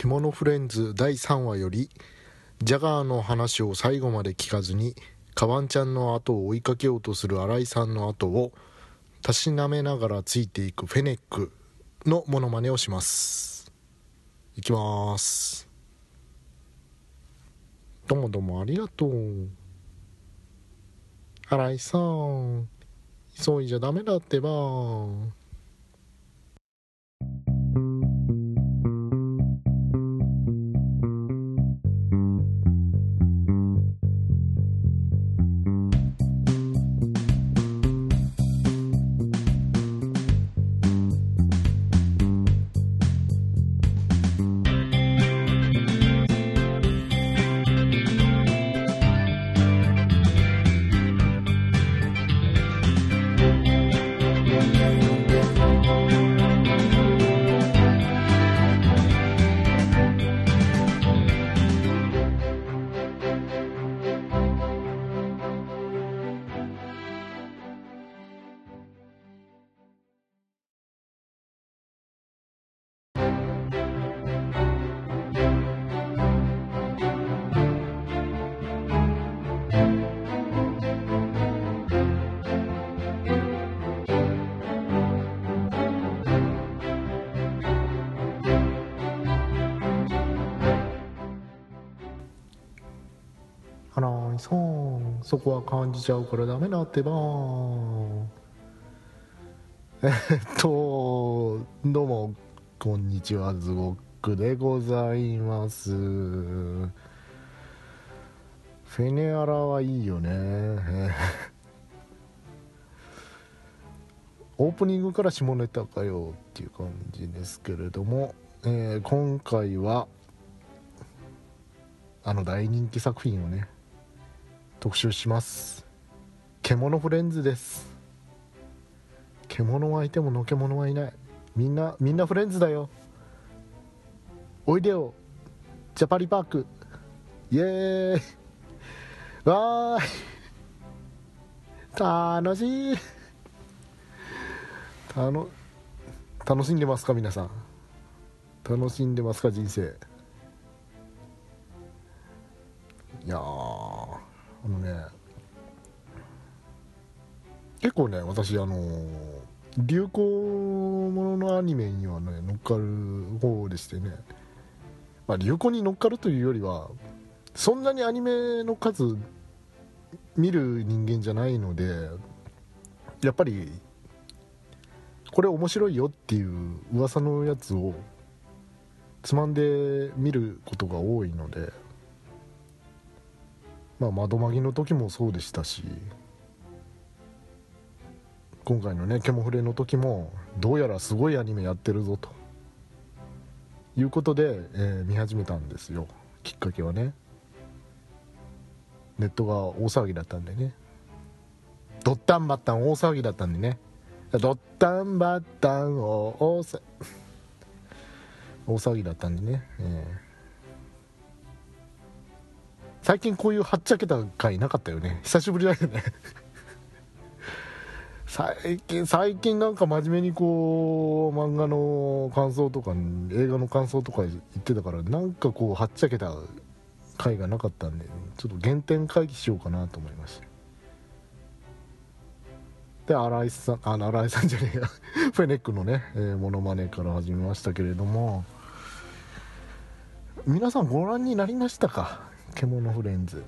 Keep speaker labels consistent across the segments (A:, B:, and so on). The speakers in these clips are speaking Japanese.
A: 獣フレンズ第3話よりジャガーの話を最後まで聞かずにカバンちゃんの後を追いかけようとする新井さんの後をたしなめながらついていくフェネックのモノマネをします。いきます。どうもどうもありがとう。新井さん。急いじゃダメだってば。新井さんそこは感じちゃうからダメだってば。えっとどうもこんにちはズゴックでございます。フェネアラはいいよね。オープニングから下ネタかよっていう感じですけれども、えー今回はあの大人気作品をね特集します。獣フレンズです。獣はいてものけ者はいない。みんなみんなフレンズだよ。おいでよ。ジャパリパーク。イエーイ。わーい。楽しい。たの楽しんでますか皆さん。楽しんでますか人生。いやー。あのね結構ね私あの流行もののアニメにはね乗っかる方でしてね、まあ、流行に乗っかるというよりはそんなにアニメの数見る人間じゃないのでやっぱりこれ面白いよっていう噂のやつをつまんで見ることが多いので。まあ窓マギの時もそうでしたし今回のねケモフレの時もどうやらすごいアニメやってるぞと。いうことで、えー見始めたんですよ。きっかけはね。ネットが大騒ぎだったんでね。ドッタンバッタン大騒ぎだったんでね。ドッタンバッタン大騒大騒ぎだったんでね、えー。最近こういうはっちゃけた回なかったよね。久しぶりだよね。最近最近なんか真面目にこう漫画の感想とか映画の感想とか言ってたからなんかこうはっちゃけた回がなかったんでちょっと原点回帰しようかなと思いましたで新井さんあの新井さんじゃねえや。フェネックのね、えー、モノマネから始めましたけれども。皆さんご覧になりましたか？獣フレンズ。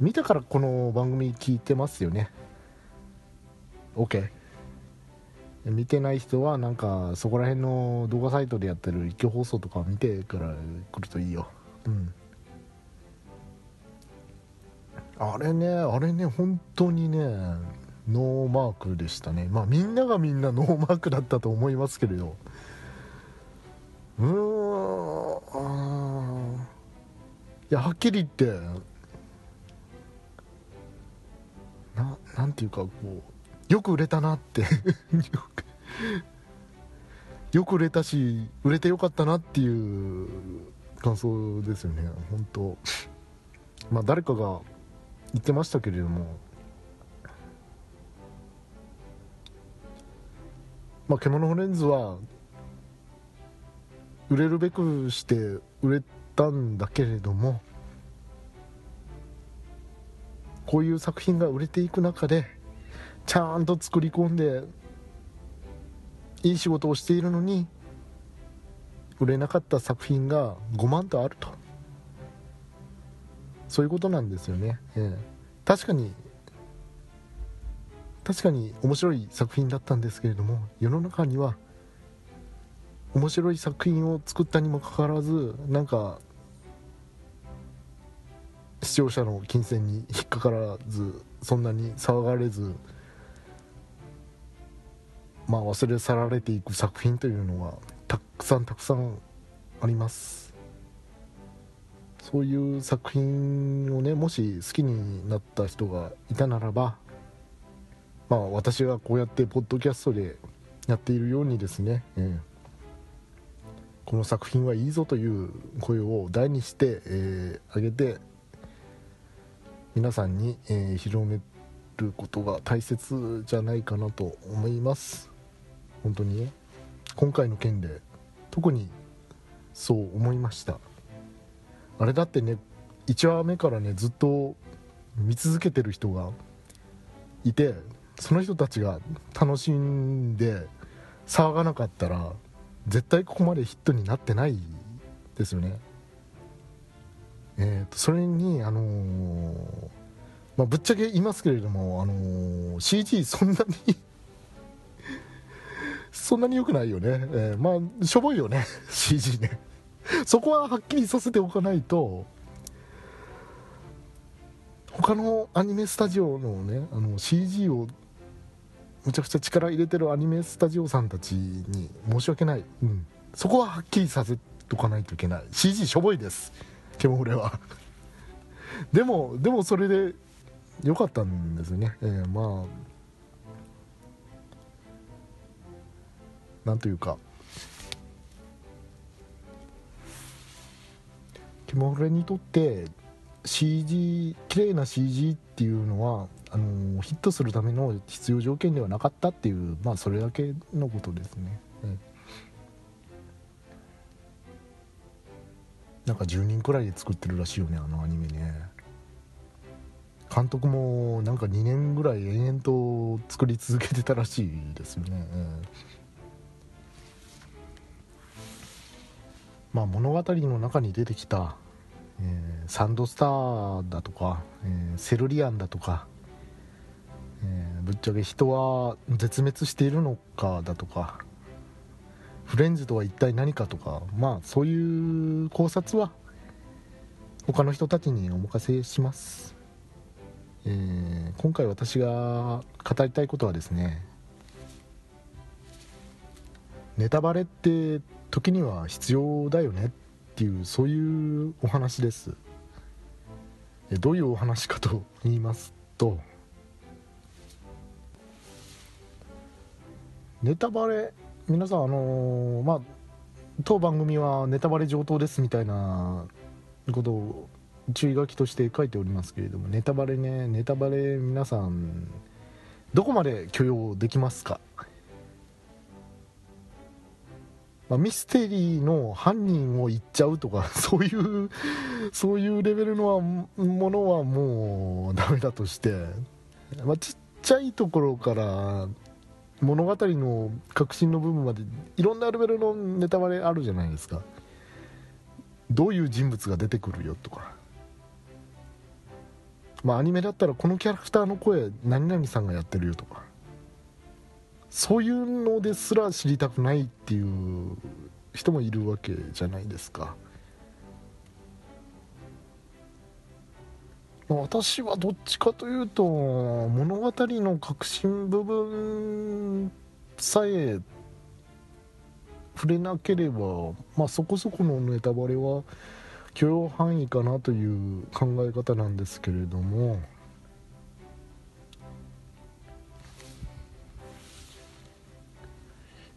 A: 見たからこの番組聞いてますよね。OK 見てない人はなんかそこら辺の動画サイトでやってる一挙放送とか見てから来るといいよ。うん。あれねあれね本当にねノーマークでしたね。まあみんながみんなノーマークだったと思いますけれど。うーん。あいやはっきり言ってななんていうかこうよく売れたなって。よく売れたし売れてよかったなっていう感想ですよね。本当。まあ誰かが言ってましたけれども。まあ獣フレンズは売れるべくして売れたんだけれどもこういう作品が売れていく中でちゃんと作り込んでいい仕事をしているのに売れなかった作品が5万とあると。そういうことなんですよね、ええ、確かに確かに面白い作品だったんですけれども世の中には面白い作品を作ったにもかかわらずなんか視聴者の金銭に引っかからずそんなに騒がれずまあ忘れ去られていく作品というのはたくさんたくさんあります。そういう作品をねもし好きになった人がいたならばまあ私がこうやってポッドキャストでやっているようにですね、えー、この作品はいいぞという声を大にして、えー、上げて皆さんに、えー、広めることが大切じゃないかなと思います。本当にね。今回の件で特にそう思いました。あれだってね1話目からねずっと見続けてる人がいてその人たちが楽しんで騒がなかったら絶対ここまでヒットになってないですよね。えーと、それにあのー、まあ、ぶっちゃけ言いますけれども、あのー、CG そんなに そんなに良くないよね、えー、まあしょぼいよね CG ね。そこははっきりさせておかないと他のアニメスタジオのねあの CG をむちゃくちゃ力入れてるアニメスタジオさんたちに申し訳ない、うん、そこははっきりさせとかないといけない。CG しょぼいです。ケモフレは。でもでもそれで良かったんですよね、えー、まあ。なんというか。ケモフレにとって CG 綺麗な CG っていうのはあのヒットするための必要条件ではなかったっていうまあそれだけのことですね、うん、なんか10人くらいで作ってるらしいよねあのアニメね。監督もなんか2年ぐらい延々と作り続けてたらしいですよね、うんまあ、物語の中に出てきたえー、サンドスターだとか、えー、セルリアンだとか、えー、ぶっちゃけ人は絶滅しているのかだとかフレンズとは一体何かとかまあそういう考察は他の人たちにお任せします、えー、今回私が語りたいことはですねネタバレって時には必要だよねっていうそういうお話です。どういうお話かと言いますとネタバレ皆さんあのー、まあ当番組はネタバレ上等ですみたいなことを注意書きとして書いておりますけれどもネタバレねネタバレ皆さんどこまで許容できますか？まあ、ミステリーの犯人を言っちゃうとか そういうそういうレベルのものはもうダメだとして、まあ、ちっちゃいところから物語の核心の部分までいろんなレベルのネタバレあるじゃないですか。どういう人物が出てくるよとか。まあアニメだったらこのキャラクターの声何々さんがやってるよとか。そういうのですら知りたくないっていう人もいるわけじゃないですか。私はどっちかというと物語の核心部分さえ触れなければ、まあ、そこそこのネタバレは許容範囲かなという考え方なんですけれども。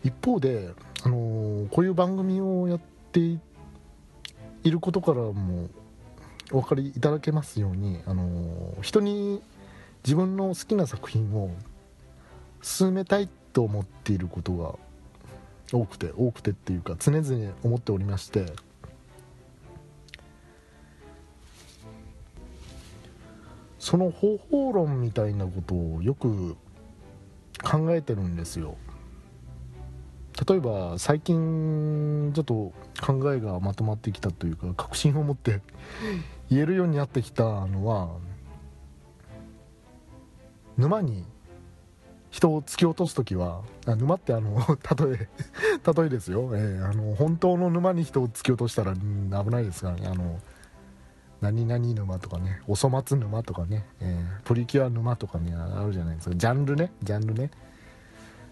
A: 一方で、あの、こういう番組をやっていることからもお分かりいただけますように、あのー、人に自分の好きな作品を進めたいと思っていることが多くて多くてっていうか常々思っておりましてその方法論みたいなことをよく考えてるんですよ。例えば最近ちょっと考えがまとまってきたというか確信を持って言えるようになってきたのは沼に人を突き落とす時はあ沼ってあの 例え例えですよ、えー、あの本当の沼に人を突き落としたら、危ないですからね。あの何々沼とかねおそ松沼とかね、えー、プリキュア沼とかねあるじゃないですか。ジャンルねジャンルね。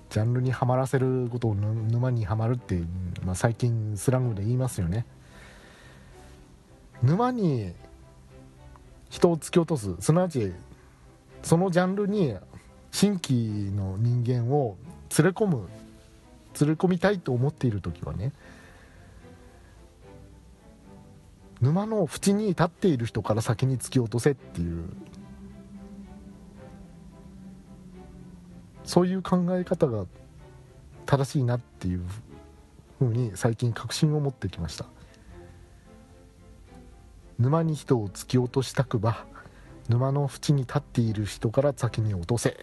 A: ジャンルにはまらせることを沼にはまるって、まあ、最近スラングで言いますよね。沼に人を突き落とす。すなわちそのジャンルに新規の人間を連れ込む連れ込みたいと思っている時はね沼の縁に立っている人から先に突き落とせっていうそういう考え方が正しいなっていうふうに最近確信を持ってきました。沼に人を突き落としたくば沼の縁に立っている人から先に落とせ。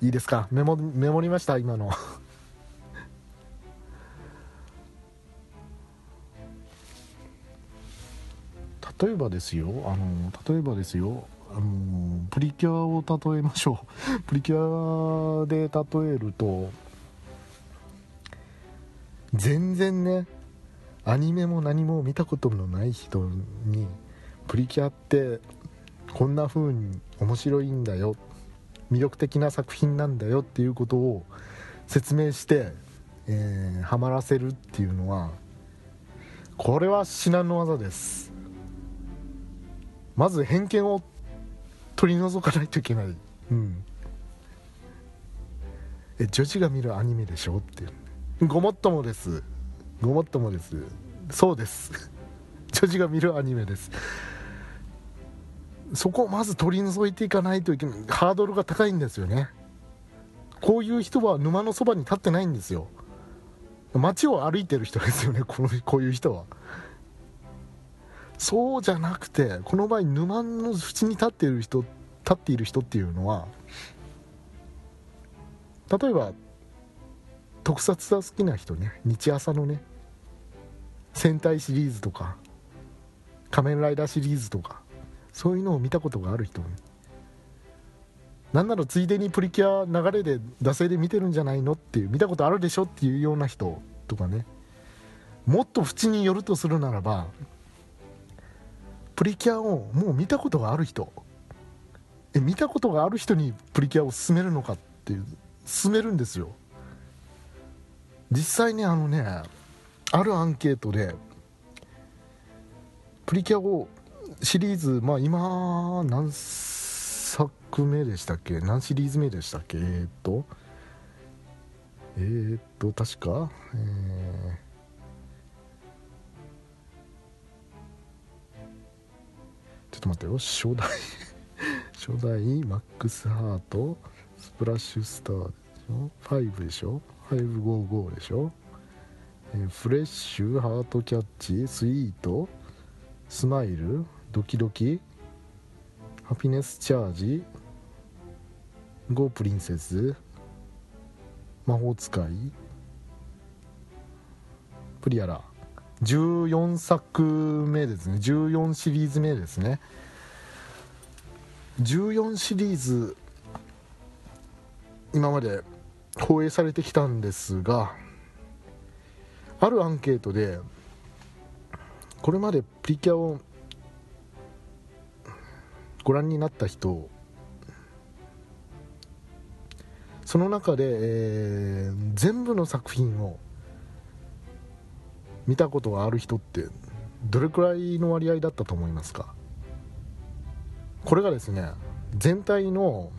A: いいですか？メモメモりました？今の。例えばですよあの例えばですよあのプリキュアを例えましょう。プリキュアで例えると全然ねアニメも何も見たことのない人にプリキュアってこんな風に面白いんだよ。魅力的な作品なんだよっていうことを説明して、えー、ハマらせるっていうのはこれは至難の技です。まず偏見を取り除かないといけない。うん。え女子が見るアニメでしょっていう。ごもっともです。ごもっともです。そうです。女子が見るアニメです。そこをまず取り除いていかないといけない。ハードルが高いんですよね。こういう人は沼のそばに立ってないんですよ。街を歩いてる人ですよね。このこういう人は。そうじゃなくてこの場合沼の縁に立っている人立っている人っていうのは例えば特撮が好きな人ね。日朝のね。戦隊シリーズとか仮面ライダーシリーズとかそういうのを見たことがある人なんならついでにプリキュア流れで惰性で見てるんじゃないのっていう見たことあるでしょっていうような人とかね。もっと縁によるとするならばプリキュアをもう見たことがある人。え見たことがある人にプリキュアを勧めるのかっていう勧めるんですよ。実際ねあのねあるアンケートでプリキュアをシリーズまあ今何作目でしたっけ？何シリーズ目でしたっけ？えー、っとえー、っと確かえーょっと待ってよ。初代 初代マックスハートスプラッシュスターでしょ？5でしょ？555でしょ、フレッシュハートキャッチスイートスマイルドキドキハピネスチャージゴープリンセス魔法使いプリアラ。14作目ですね。14シリーズ目ですね。14シリーズ今まで放映されてきたんですがあるアンケートでこれまでプリキュアをご覧になった人その中で、えー、全部の作品を見たことがある人ってどれくらいの割合だったと思いますか？これがですね全体の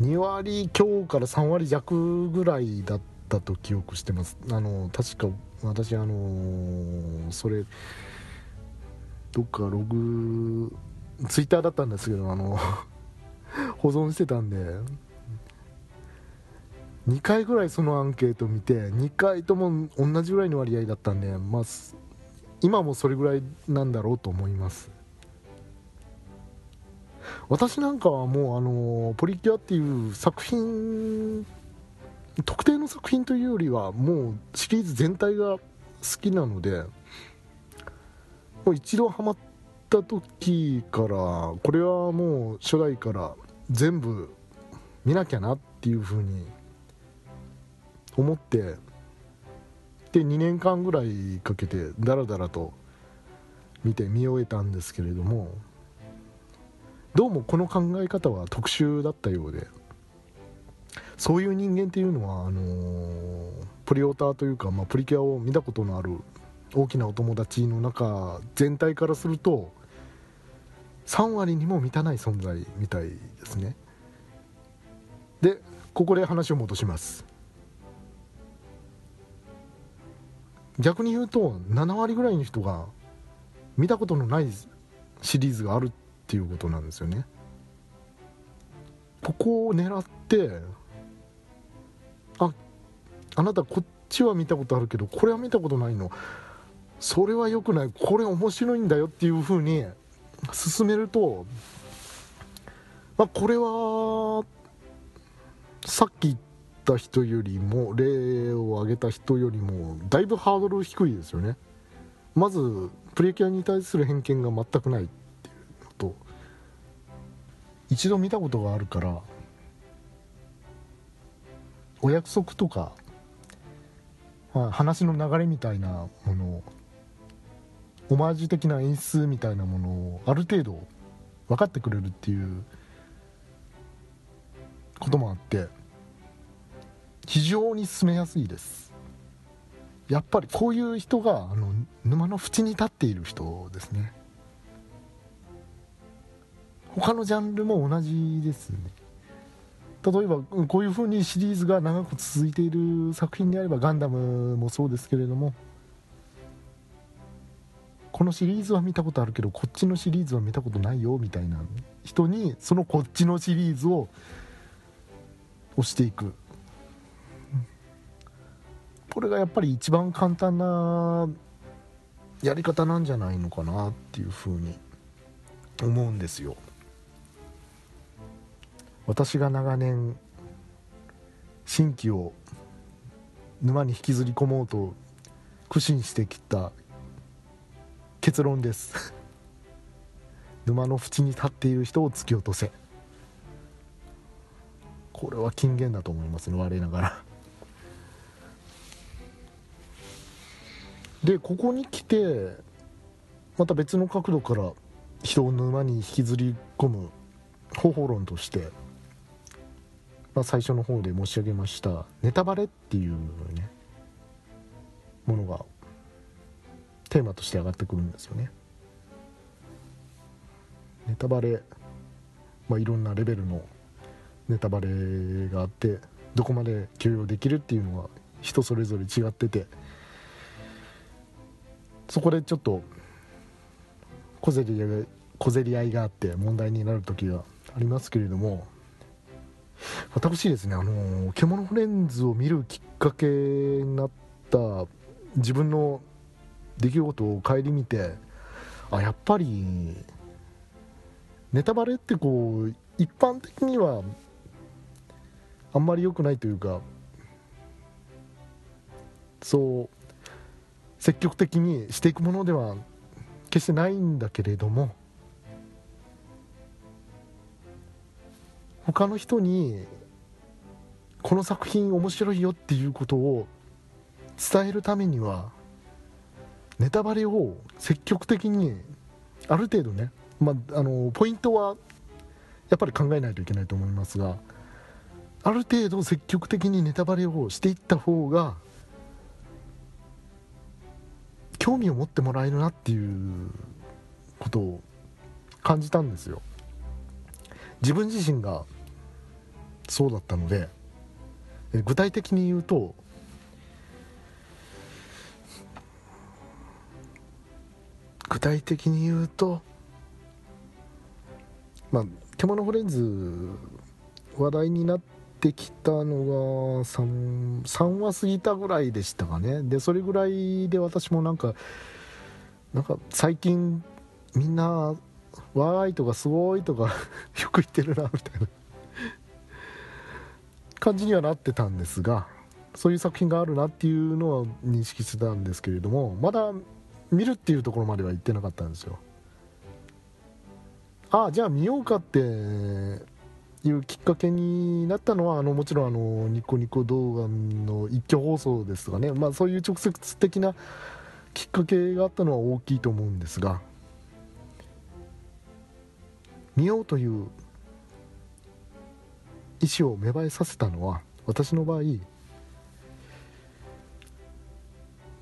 A: 2割強から3割弱ぐらいだったと記憶してます。あの確か私あのそれどっかログツイッターだったんですけどあの 保存してたんで2回ぐらいそのアンケート見て2回とも同じぐらいの割合だったんで、まあ、今もそれぐらいなんだろうと思います。私なんかはもうあのプリキュアっていう作品特定の作品というよりはもうシリーズ全体が好きなのでもう一度ハマった時からこれはもう初代から全部見なきゃなっていうふうに思ってで2年間ぐらいかけてダラダラと見て見終えたんですけれどもどうもこの考え方は特殊だったようで。そういう人間っていうのはあのー、プリオーターというか、まあ、プリキュアを見たことのある大きなお友達の中全体からすると3割にも満たない存在みたいですね。でここで話を戻します。逆に言うと7割ぐらいの人が見たことのないシリーズがあるっていうことなんですよね。ここを狙ってあなたこっちは見たことあるけどこれは見たことないの。それは良くない。これ面白いんだよっていうふうに進めると、まあ、これはさっき言った人よりも例を挙げた人よりもだいぶハードル低いですよね。まずプリキュアに対する偏見が全くないっていうのと一度見たことがあるからお約束とか、まあ、話の流れみたいなものをオマージュ的な演出みたいなものをある程度分かってくれるっていうこともあって非常に進めやすいです。やっぱりこういう人があの沼の縁に立っている人ですね。他のジャンルも同じですね。例えばこういう風にシリーズが長く続いている作品であればガンダムもそうですけれどもこのシリーズは見たことあるけどこっちのシリーズは見たことないよみたいな。人にそのこっちのシリーズを押していく。これがやっぱり一番簡単なやり方なんじゃないのかなっていうふうに思うんですよ。私が長年新規を沼に引きずり込もうと苦心してきた結論です。沼の縁に立っている人を突き落とせ。これは金言だと思いますね。我ながら。でここに来てまた別の角度から人を沼に引きずり込む方法論として、まあ、最初の方で申し上げましたネタバレっていうねものがテーマとして上がってくるんですよね。ネタバレ、まあ、いろんなレベルのネタバレがあってどこまで許容できるっていうのは人それぞれ違っててそこでちょっと小競り合い小競り合いがあって問題になる時がありますけれども私ですねあの獣フレンズを見るきっかけになった自分の出来事を顧みてあやっぱりネタバレってこう一般的にはあんまり良くないというかそう積極的にしていくものでは決してないんだけれども他の人にこの作品面白いよっていうことを伝えるためにはネタバレを積極的にある程度ね、まあ、あのポイントはやっぱり考えないといけないと思いますがある程度積極的にネタバレをしていった方が興味を持ってもらえるなっていうことを感じたんですよ。自分自身がそうだったので具体的に言うと具体的に言うとまあ獣フレンズ話題になってきたのが 3, 3話過ぎたぐらいでしたかね。でそれぐらいで私もなんかなんか最近みんな「わーい」とか「すごい」とか よく言ってるなみたいな。感じにはなってたんですがそういう作品があるなっていうのは認識してたんですけれどもまだ見るっていうところまでは行ってなかったんですよ。ああじゃあ見ようかっていうきっかけになったのはあのもちろんあのニコニコ動画の一挙放送ですとかね、まあ、そういう直接的なきっかけがあったのは大きいと思うんですが見ようという意思を芽生えさせたのは私の場合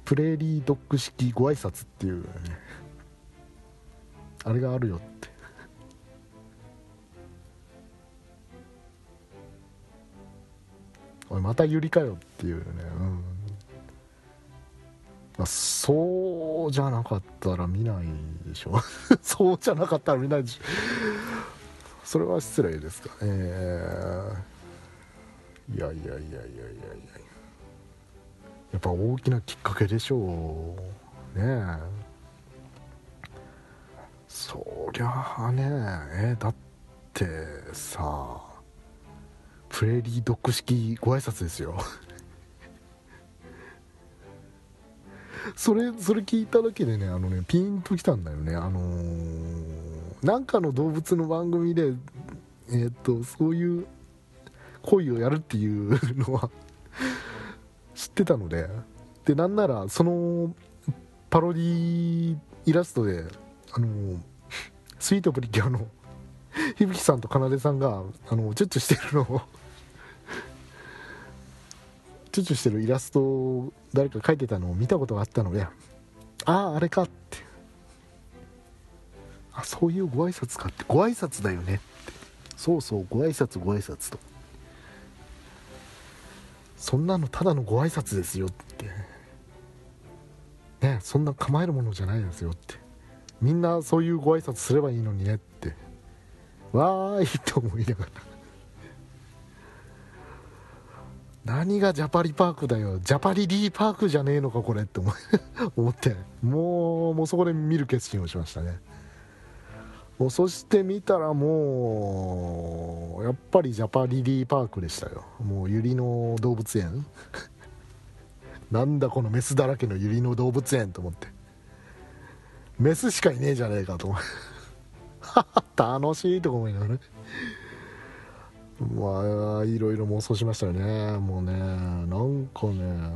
A: プレーリードッグ式ご挨拶っていう、ね、あれがあるよって。おいまたゆりかよっていうね、うん。まあ、そうじゃなかったら見ないでしょ。そうじゃなかったら見ないでしょ。それは失礼ですか。ねいやいやいやいやいやいや。やっぱ大きなきっかけでしょうね。そりゃあね。えだってさプレーリードッグ式ご挨拶ですよ。それそれ聞いただけでねあのねピンときたんだよね。あのー、なんかの動物の番組でえー、っとそういう恋をやるっていうのは知ってたのででなんならそのパロディイラストであのスイートプリキュアの響さんとかなでさんがあのチュッチュしてるのをチュッチュしてるイラストを誰か描いてたのを見たことがあったのであああれかって。あそういうご挨拶かって。ご挨拶だよねって。そうそうご挨拶ご挨拶と。そんなのただのご挨拶ですよって。ねそんな構えるものじゃないですよって。みんなそういうご挨拶すればいいのにねって。わーいと思いながら。何がジャパリパークだよ。ジャパリリーパークじゃねえのかこれって思って。もうもうそこで見る決心をしましたね。もうそして見たらもうやっぱりジャパリリーパークでしたよ。もうユリの動物園。なんだこのメスだらけのユリの動物園と思って。メスしかいねえじゃねえかと思って 楽しいとか思いながらね。まあいろいろ妄想しましたよね。もうねなんかね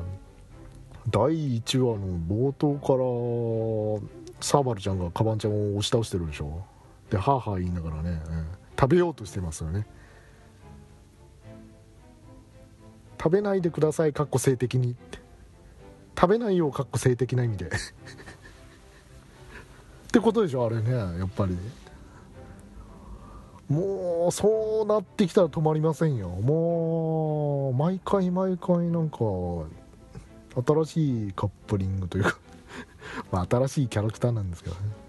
A: 第1話の冒頭からサーバルちゃんがカバンちゃんを押し倒してるでしょ。でハーハー言いながらね、うん、食べようとしてますよね。食べないでくださいかっこ性的に。食べないようかっこ性的な意味で。ってことでしょあれねやっぱり。もうそうなってきたら止まりませんよ。もう毎回毎回なんか新しいカップリングというか。まあ新しいキャラクターなんですけどね。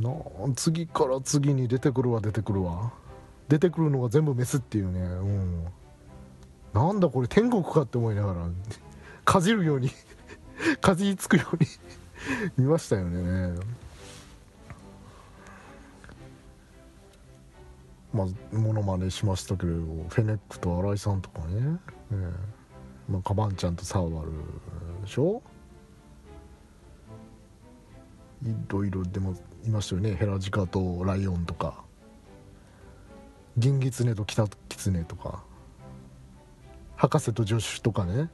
A: な。次から次に出てくるわ出てくるわ。出てくるのが全部メスっていうね。うん。なんだこれ天国かって思いながらかじるように かじりつくように 見ましたよね。まあものまねしましたけれどフェネックと新井さんとかね、ね。まあ、カバンちゃんとサーバルでしょ？いろいろでもいましたよね。ヘラジカとライオンとか。ギンギツネとキタキツネとか。博士と助手とかね。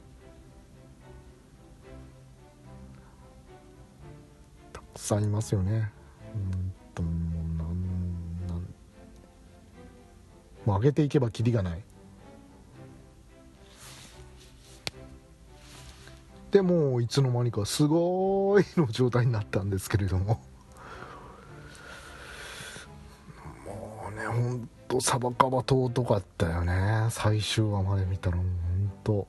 A: たくさんいますよね。うんともうなんなん。もう上げていけばキリがない。でもういつの間にかすごいの状態になったんですけれども。ほんとサバカバ尊かったよね。最終話まで見たらほんと。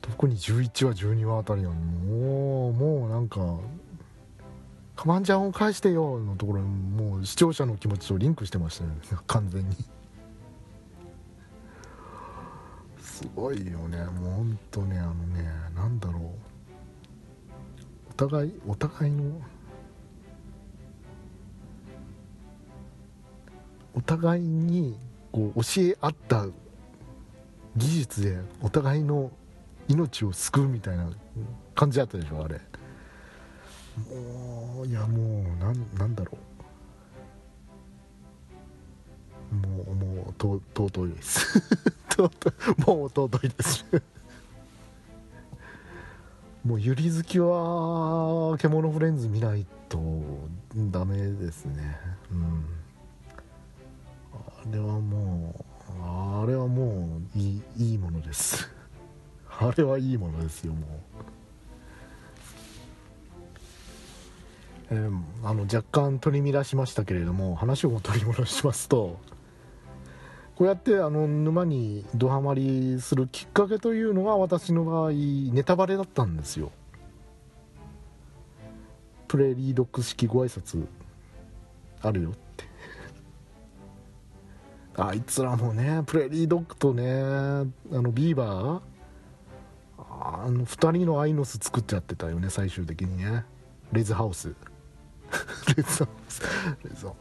A: 特に11話12話あたりはもうもうなんかカバンちゃんを返してよ」のところにもう視聴者の気持ちとリンクしてましたね。完全に。すごいよね。もうほんとねあのねなんだろう。お互いお互いのお互いにこう教え合った技術でお互いの命を救うみたいな感じだったでしょあれ。もういやもうなんなんだろう。もうもうと尊いです。もう尊いです。もうゆり好きは獣フレンズ見ないとダメですね。うん。れはもうあれはもういいいいものです。あれはいいものですよもう、えーあの若干取り乱しましたけれども話を取り戻しますとこうやってあの沼にドハマりするきっかけというのが私の場合ネタバレだったんですよ。プレリードック式ご挨拶あるよ。あいつらもねプレリードッグとねあのビーバー？あの2人のアイノス作っちゃってたよね最終的にね。レズハウス。レズハウス。レズハウ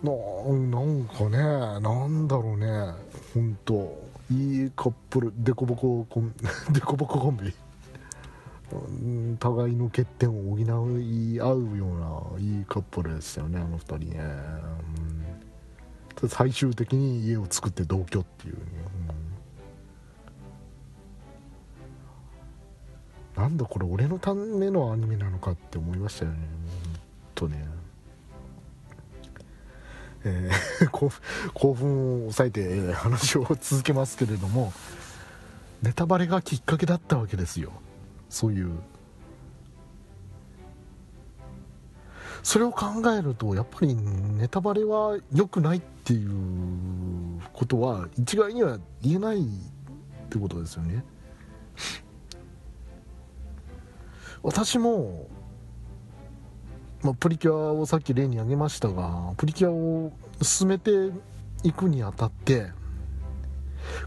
A: ス。なんかねなんだろうね。本当いいカップルデコボココン デコボココンビ。互いの欠点を補い合うようないいカップルでしたよねあの二人ね、最終的に家を作って同居っていう。ね、うん。なんだこれ俺のためのアニメなのかって思いましたよね。とね。えー 興奮を抑えて話を続けますけれどもネタバレがきっかけだったわけですよ。そういう。それを考えるとやっぱりネタバレは良くないっっていうことは一概には言えないってことですよね。私もまあ、プリキュアをさっき例に挙げましたがプリキュアを進めていくにあたって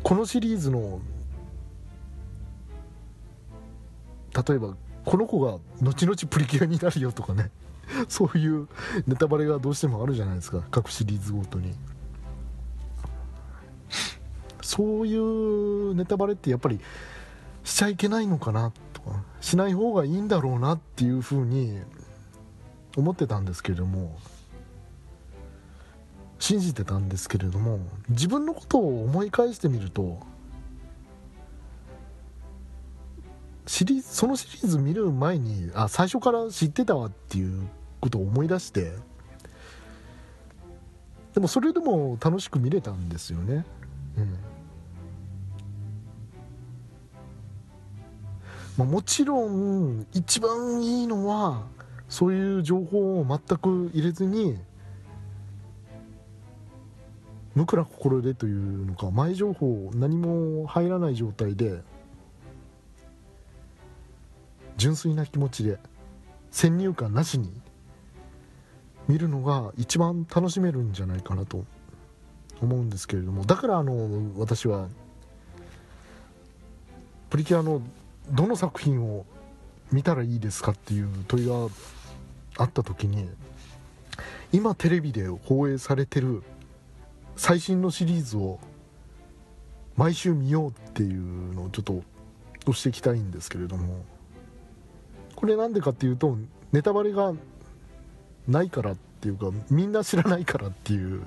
A: このシリーズの例えばこの子が後々プリキュアになるよとかね。そういうネタバレがどうしてもあるじゃないですか。各シリーズごとに。そういうネタバレってやっぱりしちゃいけないのかなとかしない方がいいんだろうなっていうふうに思ってたんですけれども信じてたんですけれども自分のことを思い返してみるとシリーズそのシリーズ見る前にあ最初から知ってたわっていうことを思い出してでもそれでも楽しく見れたんですよね。うん。まあ、もちろん一番いいのはそういう情報を全く入れずに無垢な心でというのか前情報何も入らない状態で純粋な気持ちで先入観なしに見るのが一番楽しめるんじゃないかなと思うんですけれどもだからあの私はプリキュアのどの作品を見たらいいですかっていう問いがあった時に今テレビで放映されてる最新のシリーズを毎週見ようっていうのをちょっと押していきたいんですけれどもこれなんでかっていうとネタバレがないからっていうかみんな知らないからっていう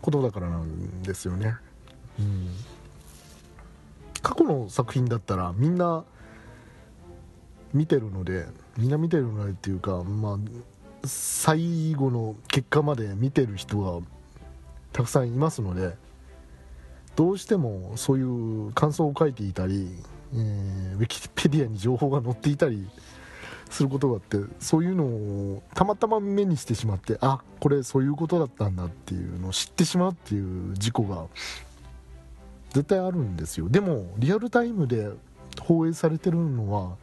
A: ことだからなんですよね、うん、過去の作品だったらみんな見てるのでみんな見てるのでっていうかまあ最後の結果まで見てる人がたくさんいますのでどうしてもそういう感想を書いていたり、えーウィキペディアに情報が載っていたりすることがあってそういうのをたまたま目にしてしまってあこれそういうことだったんだっていうのを知ってしまうっていう事故が絶対あるんですよ。でもリアルタイムで放映されてるのは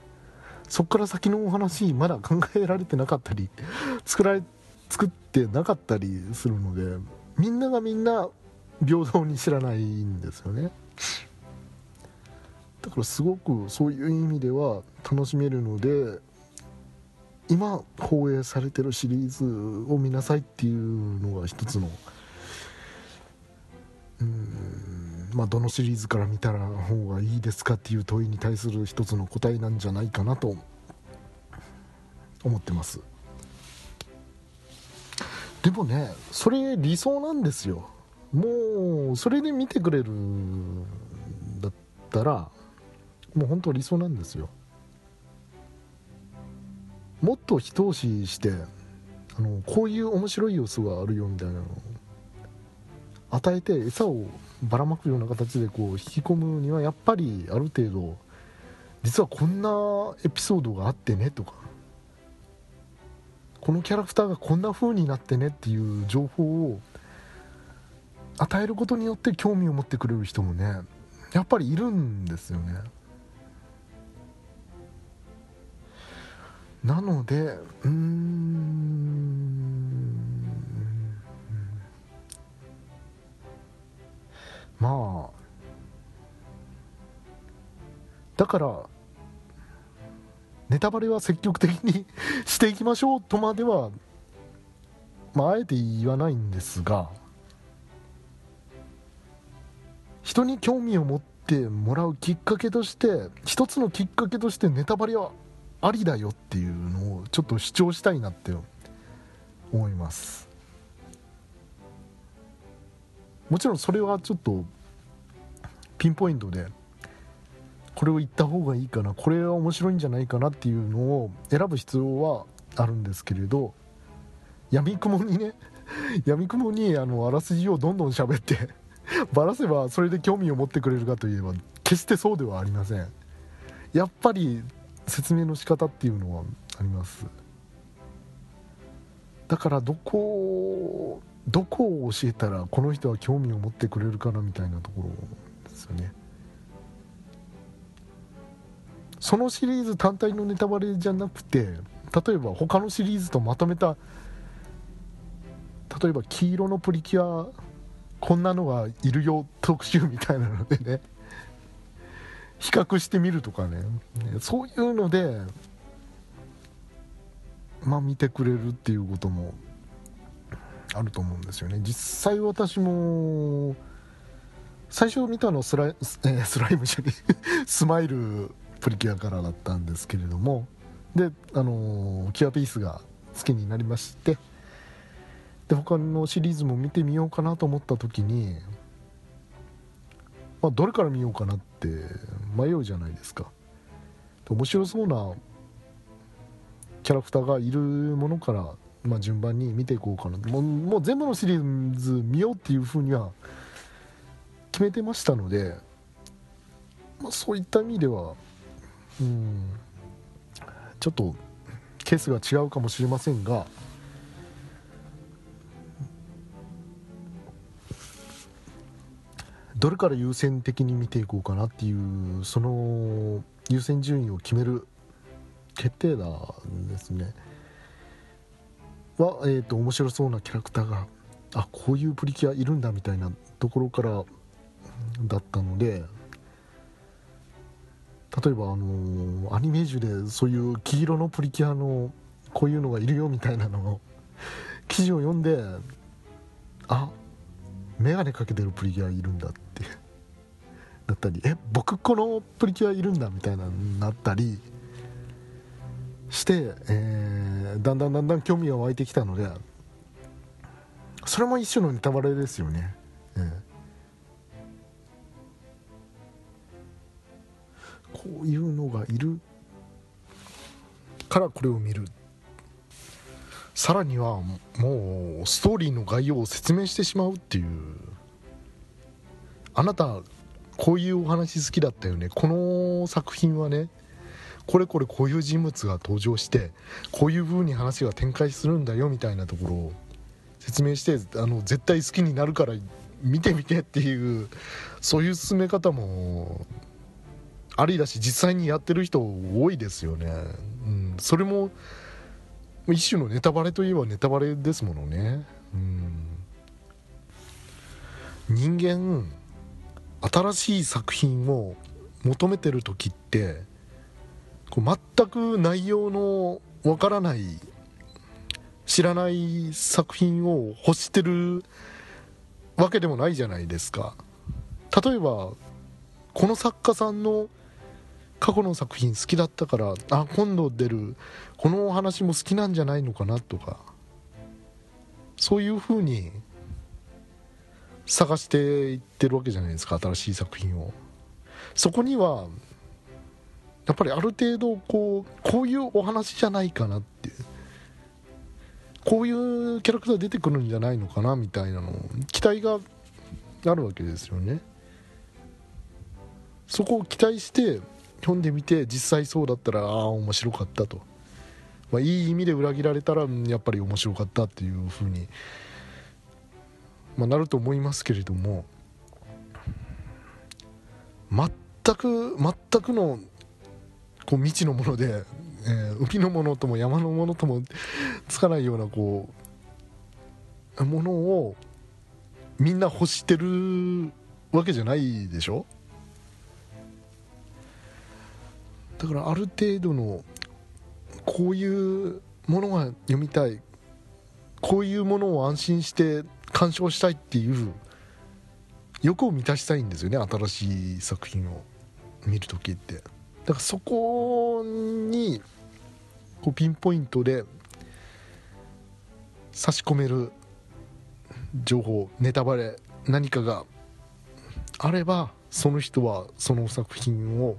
A: そこから先のお話まだ考えられてなかったり作られ作ってなかったりするのでみんながみんな平等に知らないんですよね。だからすごくそういう意味では楽しめるので今放映されてるシリーズを見なさいっていうのが一つのうんまあどのシリーズから見たら方がいいですかっていう問いに対する一つの答えなんじゃないかなと思ってます。でもねそれ理想なんですよ。もうそれで見てくれるんだったらもう本当理想なんですよ。もっと一押ししてあのこういう面白い要素があるよみたいなのを与えて餌をばらまくような形でこう引き込むにはやっぱりある程度実はこんなエピソードがあってねとかこのキャラクターがこんな風になってねっていう情報を与えることによって興味を持ってくれる人もねやっぱりいるんですよね。なのでうん。まあ。だからネタバレは積極的に していきましょうとまでは、まあ、あえて言わないんですが。人に興味を持ってもらうきっかけとして一つのきっかけとしてネタバレはありだよっていうのをちょっと主張したいなって思います。もちろんそれはちょっとピンポイントでこれを言った方がいいかなこれは面白いんじゃないかなっていうのを選ぶ必要はあるんですけれどやみくもにね やみくもにあのあらすじをどんどん喋って ばらせばそれで興味を持ってくれるかといえば決してそうではありません。やっぱり説明の仕方っていうのはあります。だからどこをどこを教えたらこの人は興味を持ってくれるかなみたいなところですよね。そのシリーズ単体のネタバレじゃなくて例えば他のシリーズとまとめた例えば黄色のプリキュアこんなのがいるよ特集みたいなのでね。比較してみるとかね。そういうのでまあ見てくれるっていうこともあると思うんですよね。実際私も最初見たのスライ, えー、スライムじゃね スマイルプリキュアからだったんですけれども。であのー、キュアピースが好きになりまして。で他のシリーズも見てみようかなと思った時に、まあ、どれから見ようかなって迷うじゃないですか。面白そうなキャラクターがいるものから、まあ、順番に見ていこうかな。もうもう全部のシリーズ見ようっていうふうには決めてましたので、まあ、そういった意味ではうんちょっとケースが違うかもしれませんがどれから優先的に見ていこうかなっていうその優先順位を決める決定打ですね。は、えーと、面白そうなキャラクターがあこういうプリキュアいるんだみたいなところからだったので例えば、あのー、アニメージュでそういう黄色のプリキュアのこういうのがいるよみたいなのを記事を読んであ眼鏡かけてるプリキュアいるんだって。だったりえ僕このプリキュアいるんだみたいななったり。して、えー、だんだんだんだん興味が湧いてきたのでそれも一種のネタバレですよね、えー、こういうのがいるからこれを見る。さらにはもうストーリーの概要を説明してしまうっていう。あなたこういうお話好きだったよね。この作品はねこれこれこういう人物が登場してこういう風に話が展開するんだよみたいなところを説明してあの絶対好きになるから見てみてっていうそういう進め方もありだし実際にやってる人多いですよね、うん、それも一種のネタバレといえばネタバレですものね、うん、人間新しい作品を求めてる時ってこう全く内容のわからない知らない作品を欲してるわけでもないじゃないですか。例えばこの作家さんの過去の作品好きだったからあ今度出るこのお話も好きなんじゃないのかなとかそういうふうに探していってるわけじゃないですか新しい作品を。そこにはやっぱりある程度こうこういうお話じゃないかなってこういうキャラクター出てくるんじゃないのかなみたいなの期待があるわけですよね。そこを期待して読んでみて実際そうだったらああ面白かったと、まあ、いい意味で裏切られたらやっぱり面白かったっていうふうに、まあ、なると思いますけれども全く全くのこう未知のもので、えー、海のものとも山のものともつかないようなこうものをみんな欲してるわけじゃないでしょ？だからある程度のこういうものが読みたいこういうものを安心して鑑賞したいっていう欲を満たしたいんですよね新しい作品を見る時って。だからそこにこうピンポイントで差し込める情報ネタバレ何かがあればその人はその作品を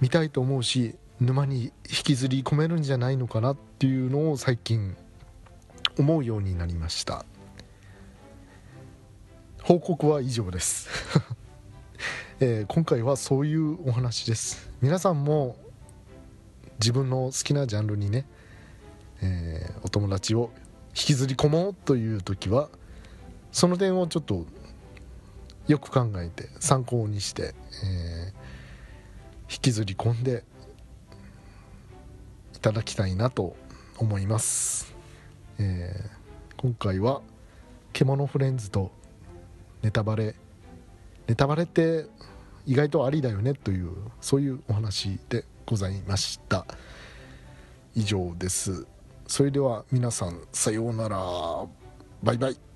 A: 見たいと思うし沼に引きずり込めるんじゃないのかなっていうのを最近思うようになりました。報告は以上です。えー、今回はそういうお話です。皆さんも自分の好きなジャンルにね、えー、お友達を引きずり込もうという時はその点をちょっとよく考えて参考にして、えー、引きずり込んでいただきたいなと思います、えー、今回は「獣フレンズ」とネタバレ。ネタバレって意外とありだよねというそういうお話でございました。以上です。それでは皆さんさようなら。バイバイ。